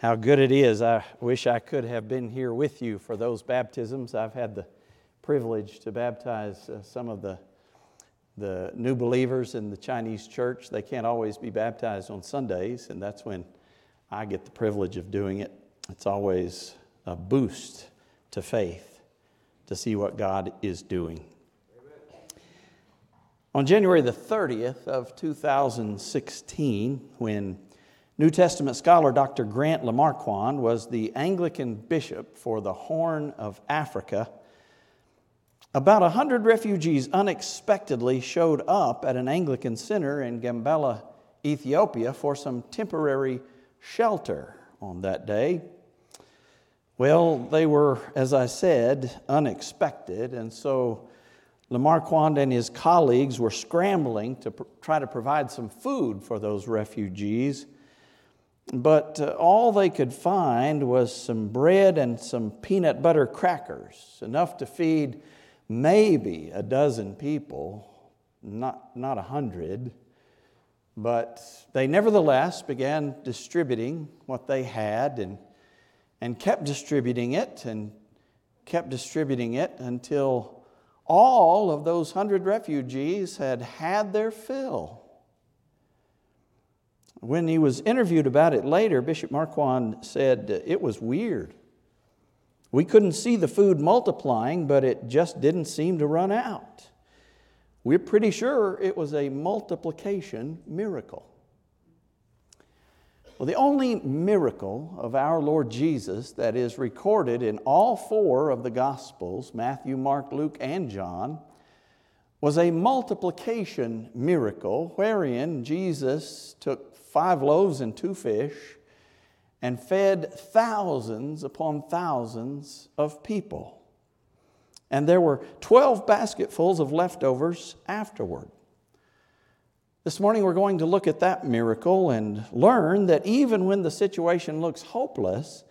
how good it is. I wish I could have been here with you for those baptisms. I've had the privilege to baptize uh, some of the, the new believers in the Chinese church. They can't always be baptized on Sundays, and that's when I get the privilege of doing it. It's always a boost to faith to see what God is doing. On January the 30th of 2016, when New Testament scholar Dr. Grant LeMarquand was the Anglican bishop for the Horn of Africa. About 100 refugees unexpectedly showed up at an Anglican center in Gambela, Ethiopia, for some temporary shelter on that day. Well, they were, as I said, unexpected, and so LeMarquand and his colleagues were scrambling to pr- try to provide some food for those refugees. But uh, all they could find was some bread and some peanut butter crackers, enough to feed maybe a dozen people, not, not a hundred. But they nevertheless began distributing what they had and, and kept distributing it and kept distributing it until all of those hundred refugees had had their fill. When he was interviewed about it later, Bishop Marquand said it was weird. We couldn't see the food multiplying, but it just didn't seem to run out. We're pretty sure it was a multiplication miracle. Well, the only miracle of our Lord Jesus that is recorded in all four of the Gospels Matthew, Mark, Luke, and John was a multiplication miracle wherein Jesus took five loaves and two fish and fed thousands upon thousands of people. And there were 12 basketfuls of leftovers afterward. This morning we're going to look at that miracle and learn that even when the situation looks hopeless,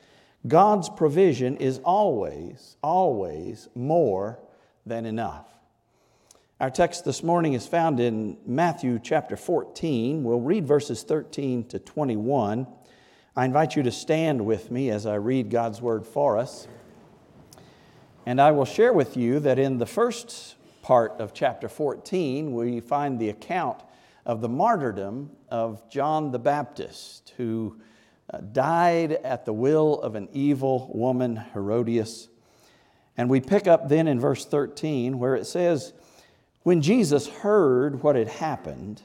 God's provision is always, always more than enough. Our text this morning is found in Matthew chapter 14. We'll read verses 13 to 21. I invite you to stand with me as I read God's word for us. And I will share with you that in the first part of chapter 14, we find the account of the martyrdom of John the Baptist, who uh, died at the will of an evil woman, Herodias. And we pick up then in verse 13, where it says, when Jesus heard what had happened,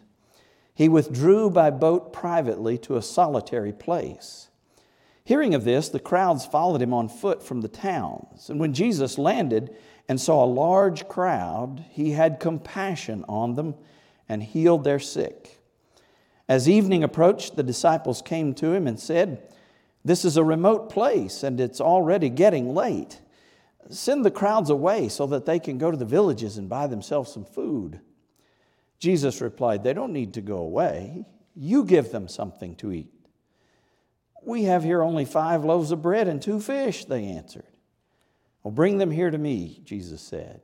he withdrew by boat privately to a solitary place. Hearing of this, the crowds followed him on foot from the towns. And when Jesus landed and saw a large crowd, he had compassion on them and healed their sick. As evening approached, the disciples came to him and said, This is a remote place, and it's already getting late. Send the crowds away so that they can go to the villages and buy themselves some food. Jesus replied, They don't need to go away. You give them something to eat. We have here only five loaves of bread and two fish, they answered. Well, bring them here to me, Jesus said.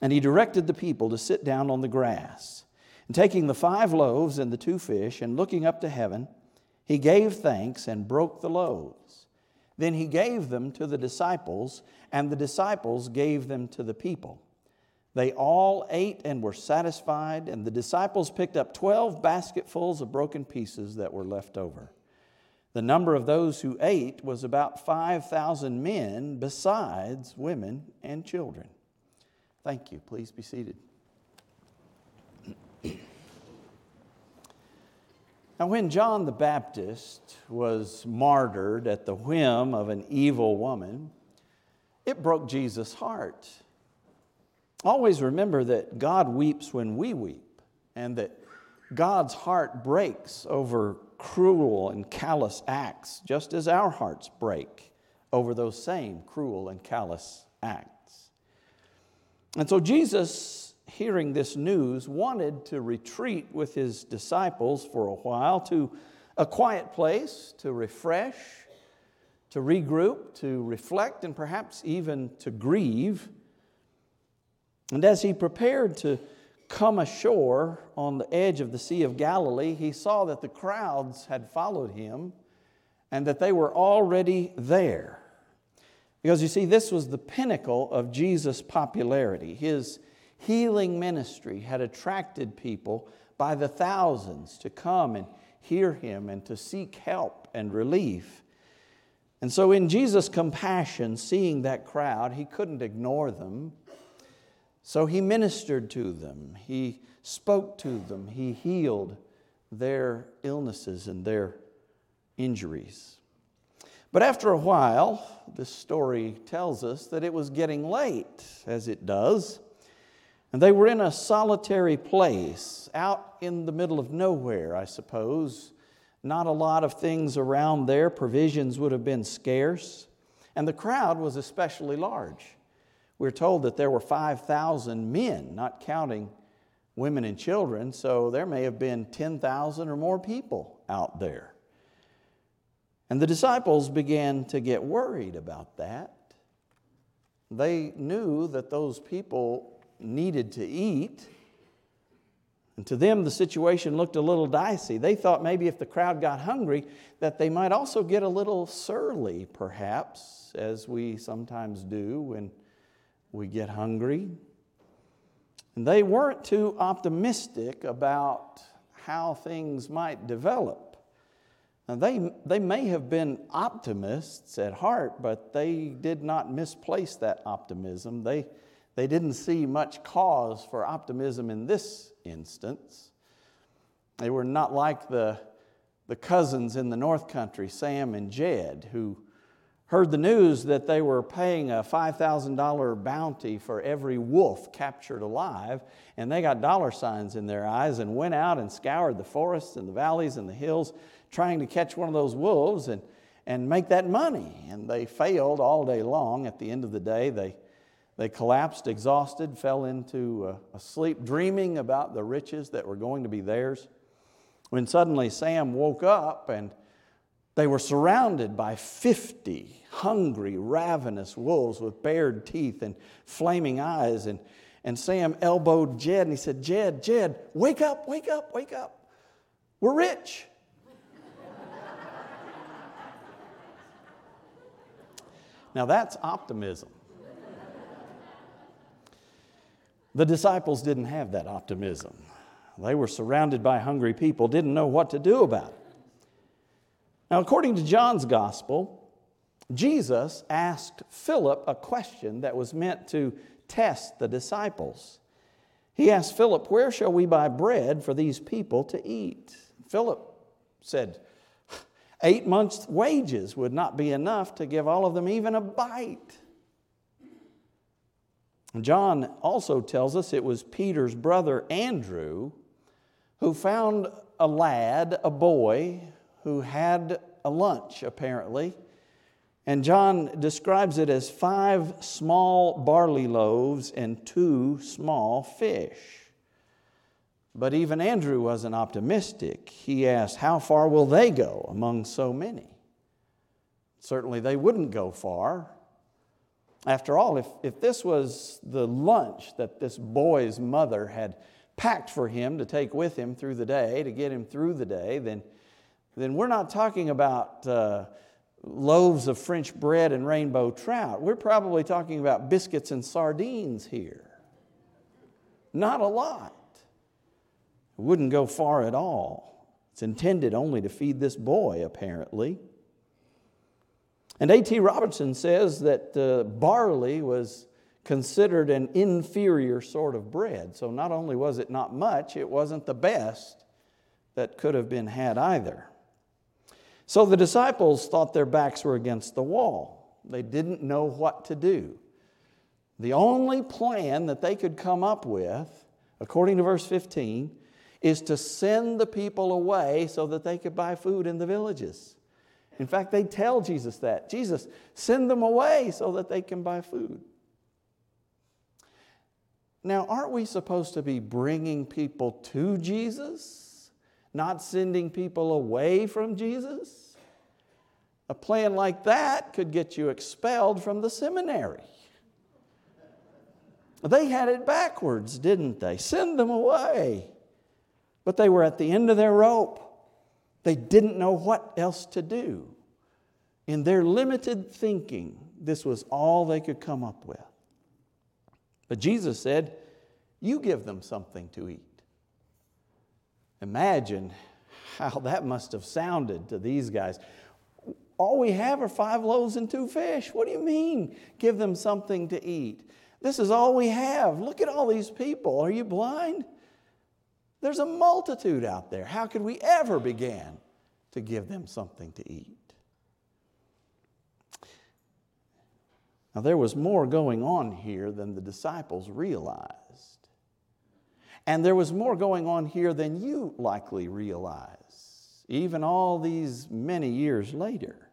And he directed the people to sit down on the grass. And taking the five loaves and the two fish, and looking up to heaven, he gave thanks and broke the loaves. Then he gave them to the disciples and the disciples gave them to the people. They all ate and were satisfied, and the disciples picked up 12 basketfuls of broken pieces that were left over. The number of those who ate was about 5,000 men, besides women and children. Thank you. Please be seated. Now, when John the Baptist was martyred at the whim of an evil woman, it broke Jesus' heart. Always remember that God weeps when we weep, and that God's heart breaks over cruel and callous acts, just as our hearts break over those same cruel and callous acts. And so Jesus, hearing this news, wanted to retreat with his disciples for a while to a quiet place to refresh to regroup, to reflect, and perhaps even to grieve. And as he prepared to come ashore on the edge of the Sea of Galilee, he saw that the crowds had followed him and that they were already there. Because you see, this was the pinnacle of Jesus' popularity. His healing ministry had attracted people by the thousands to come and hear him and to seek help and relief. And so, in Jesus' compassion, seeing that crowd, he couldn't ignore them. So, he ministered to them, he spoke to them, he healed their illnesses and their injuries. But after a while, this story tells us that it was getting late, as it does. And they were in a solitary place, out in the middle of nowhere, I suppose. Not a lot of things around there. Provisions would have been scarce. And the crowd was especially large. We're told that there were 5,000 men, not counting women and children, so there may have been 10,000 or more people out there. And the disciples began to get worried about that. They knew that those people needed to eat. And to them, the situation looked a little dicey. They thought maybe if the crowd got hungry, that they might also get a little surly, perhaps, as we sometimes do when we get hungry. And they weren't too optimistic about how things might develop. Now, they, they may have been optimists at heart, but they did not misplace that optimism. They, they didn't see much cause for optimism in this instance. They were not like the, the cousins in the North Country, Sam and Jed, who heard the news that they were paying a $5,000 bounty for every wolf captured alive, and they got dollar signs in their eyes and went out and scoured the forests and the valleys and the hills trying to catch one of those wolves and, and make that money. And they failed all day long. At the end of the day, they they collapsed, exhausted, fell into uh, a sleep, dreaming about the riches that were going to be theirs. When suddenly Sam woke up and they were surrounded by 50 hungry, ravenous wolves with bared teeth and flaming eyes. And, and Sam elbowed Jed and he said, Jed, Jed, wake up, wake up, wake up. We're rich. now that's optimism. The disciples didn't have that optimism. They were surrounded by hungry people, didn't know what to do about it. Now, according to John's gospel, Jesus asked Philip a question that was meant to test the disciples. He asked Philip, Where shall we buy bread for these people to eat? Philip said, Eight months' wages would not be enough to give all of them even a bite. John also tells us it was Peter's brother Andrew who found a lad, a boy, who had a lunch, apparently. And John describes it as five small barley loaves and two small fish. But even Andrew wasn't optimistic. He asked, How far will they go among so many? Certainly, they wouldn't go far. After all, if, if this was the lunch that this boy's mother had packed for him to take with him through the day, to get him through the day, then, then we're not talking about uh, loaves of French bread and rainbow trout. We're probably talking about biscuits and sardines here. Not a lot. It wouldn't go far at all. It's intended only to feed this boy, apparently. And A.T. Robertson says that uh, barley was considered an inferior sort of bread. So not only was it not much, it wasn't the best that could have been had either. So the disciples thought their backs were against the wall. They didn't know what to do. The only plan that they could come up with, according to verse 15, is to send the people away so that they could buy food in the villages. In fact, they tell Jesus that. Jesus, send them away so that they can buy food. Now, aren't we supposed to be bringing people to Jesus, not sending people away from Jesus? A plan like that could get you expelled from the seminary. They had it backwards, didn't they? Send them away. But they were at the end of their rope. They didn't know what else to do. In their limited thinking, this was all they could come up with. But Jesus said, You give them something to eat. Imagine how that must have sounded to these guys. All we have are five loaves and two fish. What do you mean, give them something to eat? This is all we have. Look at all these people. Are you blind? There's a multitude out there. How could we ever begin to give them something to eat? Now, there was more going on here than the disciples realized. And there was more going on here than you likely realize, even all these many years later.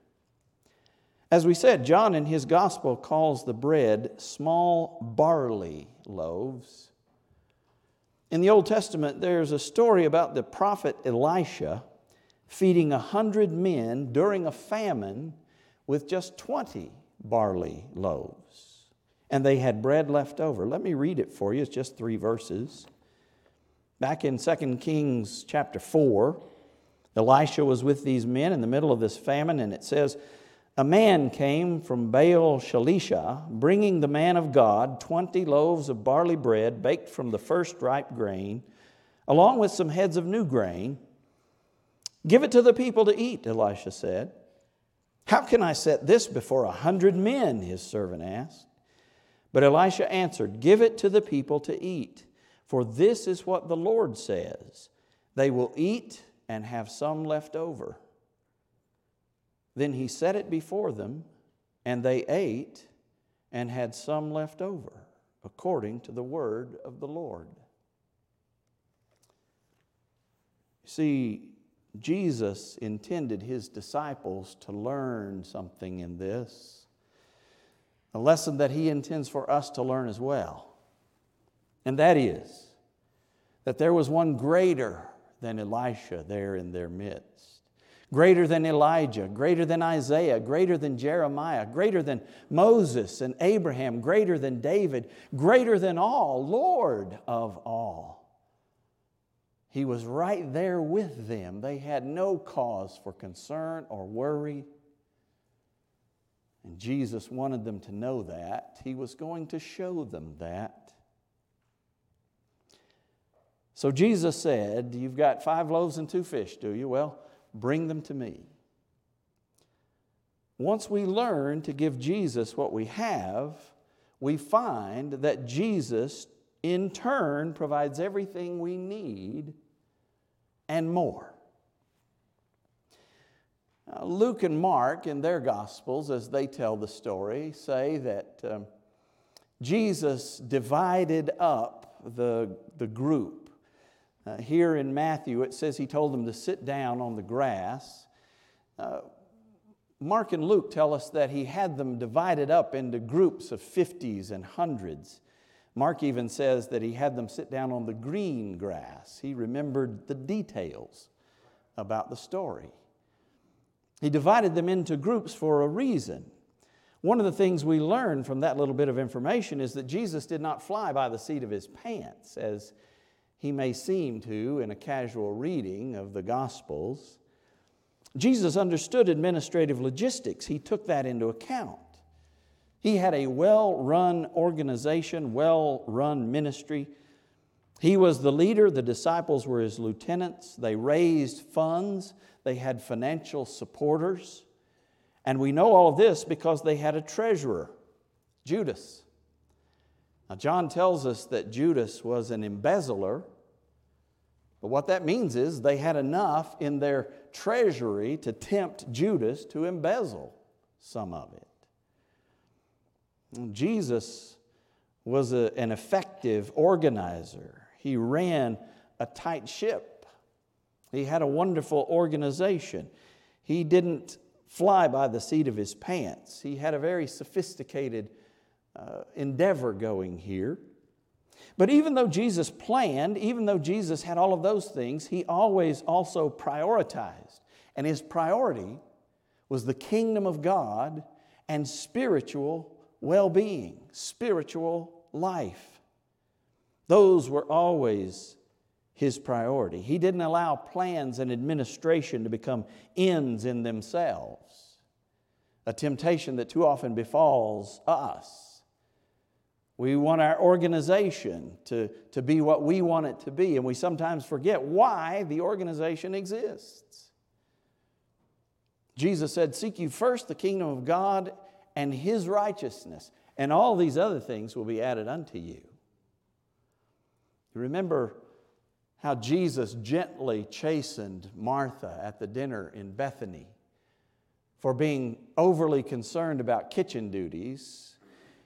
As we said, John in his gospel calls the bread small barley loaves. In the Old Testament, there's a story about the prophet Elisha feeding a hundred men during a famine with just 20 barley loaves. And they had bread left over. Let me read it for you. It's just three verses. Back in 2 Kings chapter 4, Elisha was with these men in the middle of this famine, and it says, A man came from Baal Shalishah, bringing the man of God 20 loaves of barley bread baked from the first ripe grain, along with some heads of new grain. Give it to the people to eat, Elisha said. How can I set this before a hundred men? His servant asked. But Elisha answered, Give it to the people to eat. For this is what the Lord says they will eat and have some left over. Then he set it before them, and they ate and had some left over, according to the word of the Lord. See, Jesus intended his disciples to learn something in this, a lesson that he intends for us to learn as well and that is that there was one greater than Elisha there in their midst, greater than Elijah, greater than Isaiah, greater than Jeremiah, greater than Moses and Abraham, greater than David, greater than all, Lord of all. He was right there with them. They had no cause for concern or worry. And Jesus wanted them to know that. He was going to show them that. So Jesus said, You've got five loaves and two fish, do you? Well, bring them to me. Once we learn to give Jesus what we have, we find that Jesus, in turn, provides everything we need and more. Luke and Mark, in their Gospels, as they tell the story, say that um, Jesus divided up the, the group uh, here in Matthew, it says he told them to sit down on the grass. Uh, Mark and Luke tell us that he had them divided up into groups of 50s and hundreds. Mark even says that he had them sit down on the green grass. He remembered the details about the story. He divided them into groups for a reason. One of the things we learn from that little bit of information is that Jesus did not fly by the seat of his pants, as he may seem to in a casual reading of the Gospels. Jesus understood administrative logistics, he took that into account. He had a well run organization, well run ministry. He was the leader, the disciples were his lieutenants. They raised funds, they had financial supporters. And we know all of this because they had a treasurer, Judas. Now, John tells us that Judas was an embezzler, but what that means is they had enough in their treasury to tempt Judas to embezzle some of it. Jesus was a, an effective organizer, he ran a tight ship, he had a wonderful organization. He didn't fly by the seat of his pants, he had a very sophisticated uh, endeavor going here. But even though Jesus planned, even though Jesus had all of those things, he always also prioritized. And his priority was the kingdom of God and spiritual well being, spiritual life. Those were always his priority. He didn't allow plans and administration to become ends in themselves. a temptation that too often befalls us. We want our organization to, to be what we want it to be, and we sometimes forget why the organization exists. Jesus said, Seek you first the kingdom of God and his righteousness, and all these other things will be added unto you. You remember how Jesus gently chastened Martha at the dinner in Bethany for being overly concerned about kitchen duties.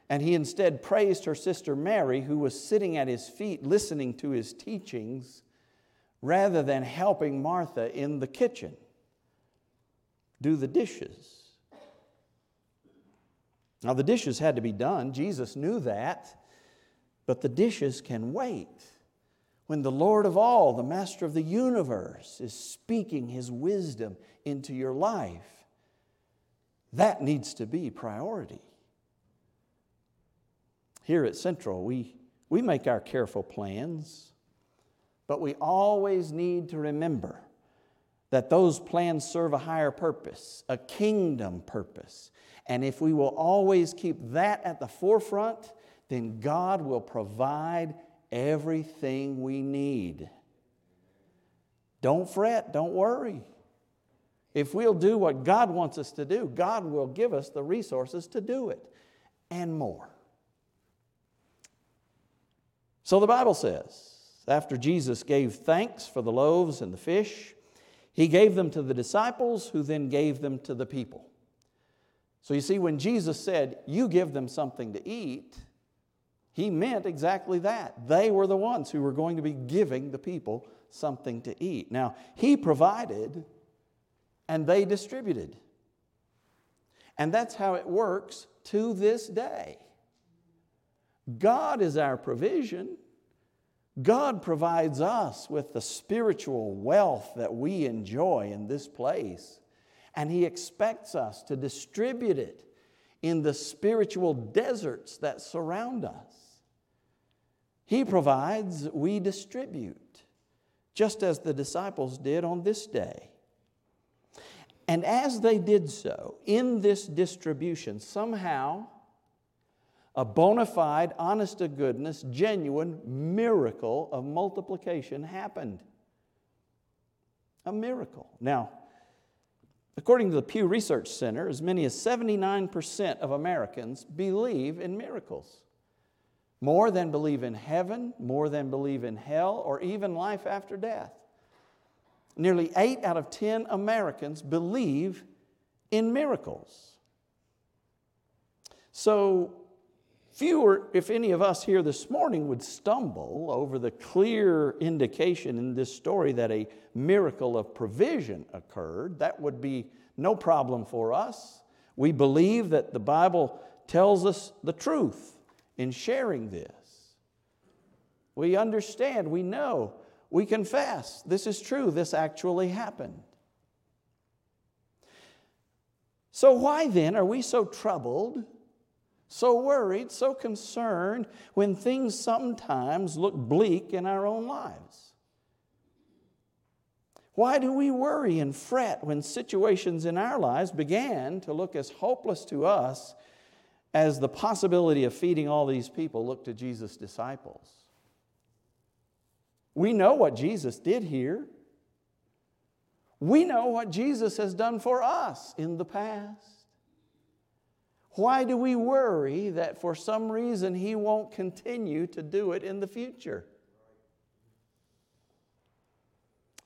And he instead praised her sister Mary, who was sitting at his feet listening to his teachings, rather than helping Martha in the kitchen do the dishes. Now, the dishes had to be done. Jesus knew that. But the dishes can wait. When the Lord of all, the Master of the universe, is speaking his wisdom into your life, that needs to be priority. Here at Central, we, we make our careful plans, but we always need to remember that those plans serve a higher purpose, a kingdom purpose. And if we will always keep that at the forefront, then God will provide everything we need. Don't fret, don't worry. If we'll do what God wants us to do, God will give us the resources to do it and more. So the Bible says, after Jesus gave thanks for the loaves and the fish, he gave them to the disciples, who then gave them to the people. So you see, when Jesus said, You give them something to eat, he meant exactly that. They were the ones who were going to be giving the people something to eat. Now, he provided and they distributed. And that's how it works to this day. God is our provision. God provides us with the spiritual wealth that we enjoy in this place. And He expects us to distribute it in the spiritual deserts that surround us. He provides, we distribute, just as the disciples did on this day. And as they did so, in this distribution, somehow a bona fide, honest to goodness, genuine miracle of multiplication happened. A miracle. Now, according to the Pew Research Center, as many as 79% of Americans believe in miracles more than believe in heaven, more than believe in hell, or even life after death. Nearly 8 out of 10 Americans believe in miracles. So, fewer, if any of us here this morning, would stumble over the clear indication in this story that a miracle of provision occurred, that would be no problem for us. We believe that the Bible tells us the truth in sharing this. We understand, we know, we confess this is true, this actually happened. So, why then are we so troubled, so worried, so concerned when things sometimes look bleak in our own lives? Why do we worry and fret when situations in our lives began to look as hopeless to us as the possibility of feeding all these people looked to Jesus' disciples. We know what Jesus did here. We know what Jesus has done for us in the past. Why do we worry that for some reason He won't continue to do it in the future?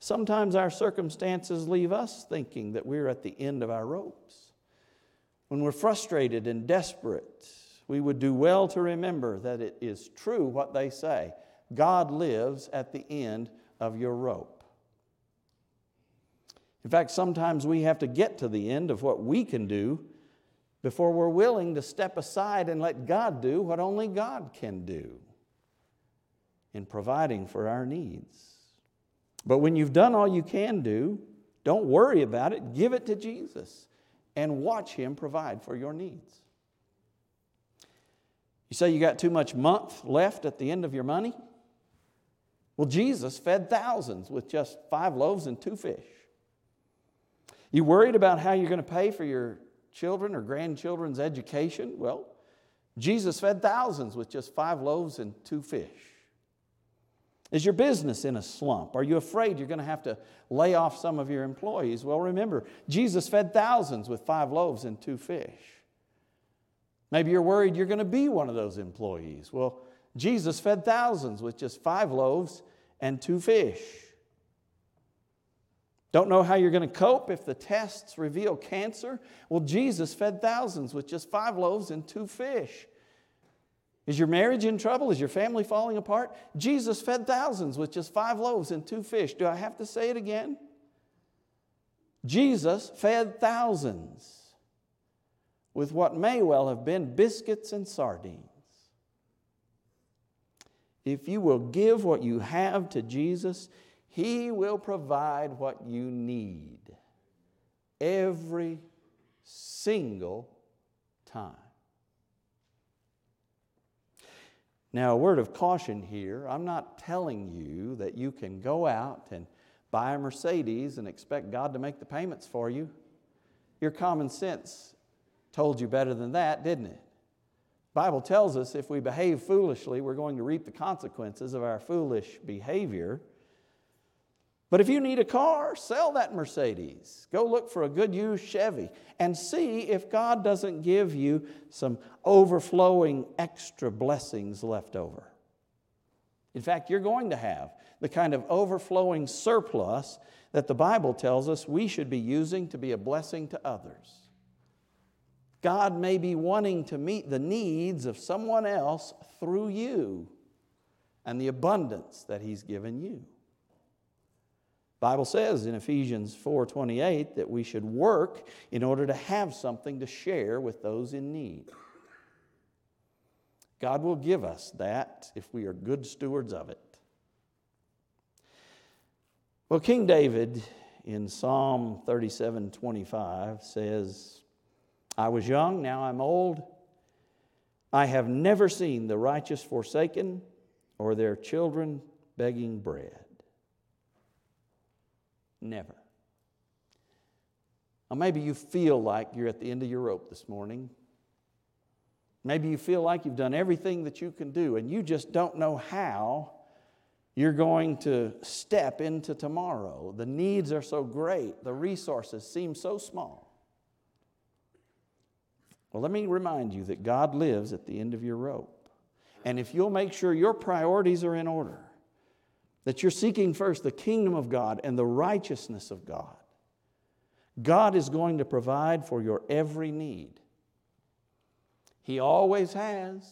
Sometimes our circumstances leave us thinking that we're at the end of our ropes. When we're frustrated and desperate, we would do well to remember that it is true what they say God lives at the end of your rope. In fact, sometimes we have to get to the end of what we can do before we're willing to step aside and let God do what only God can do in providing for our needs. But when you've done all you can do, don't worry about it, give it to Jesus and watch Him provide for your needs. You say you got too much month left at the end of your money? Well, Jesus fed thousands with just five loaves and two fish. You worried about how you're going to pay for your children or grandchildren's education? Well, Jesus fed thousands with just five loaves and two fish. Is your business in a slump? Are you afraid you're going to have to lay off some of your employees? Well, remember, Jesus fed thousands with five loaves and two fish. Maybe you're worried you're going to be one of those employees. Well, Jesus fed thousands with just five loaves and two fish. Don't know how you're going to cope if the tests reveal cancer? Well, Jesus fed thousands with just five loaves and two fish. Is your marriage in trouble? Is your family falling apart? Jesus fed thousands with just five loaves and two fish. Do I have to say it again? Jesus fed thousands with what may well have been biscuits and sardines. If you will give what you have to Jesus, he will provide what you need every single time. Now, a word of caution here I'm not telling you that you can go out and buy a Mercedes and expect God to make the payments for you. Your common sense told you better than that, didn't it? Bible tells us if we behave foolishly, we're going to reap the consequences of our foolish behavior. But if you need a car, sell that Mercedes. Go look for a good used Chevy and see if God doesn't give you some overflowing extra blessings left over. In fact, you're going to have the kind of overflowing surplus that the Bible tells us we should be using to be a blessing to others. God may be wanting to meet the needs of someone else through you and the abundance that He's given you. Bible says in Ephesians 4:28 that we should work in order to have something to share with those in need. God will give us that if we are good stewards of it. Well, King David in Psalm 37:25 says, I was young, now I'm old. I have never seen the righteous forsaken or their children begging bread. Never. Now, maybe you feel like you're at the end of your rope this morning. Maybe you feel like you've done everything that you can do and you just don't know how you're going to step into tomorrow. The needs are so great, the resources seem so small. Well, let me remind you that God lives at the end of your rope. And if you'll make sure your priorities are in order, that you're seeking first the kingdom of God and the righteousness of God, God is going to provide for your every need. He always has,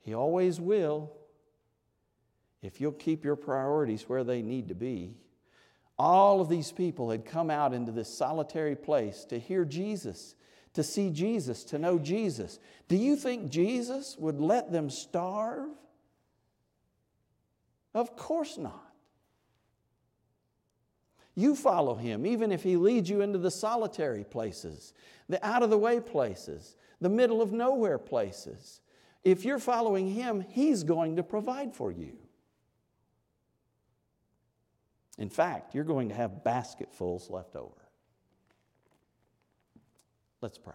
He always will, if you'll keep your priorities where they need to be. All of these people had come out into this solitary place to hear Jesus, to see Jesus, to know Jesus. Do you think Jesus would let them starve? Of course not. You follow him, even if he leads you into the solitary places, the out of the way places, the middle of nowhere places. If you're following him, he's going to provide for you. In fact, you're going to have basketfuls left over. Let's pray.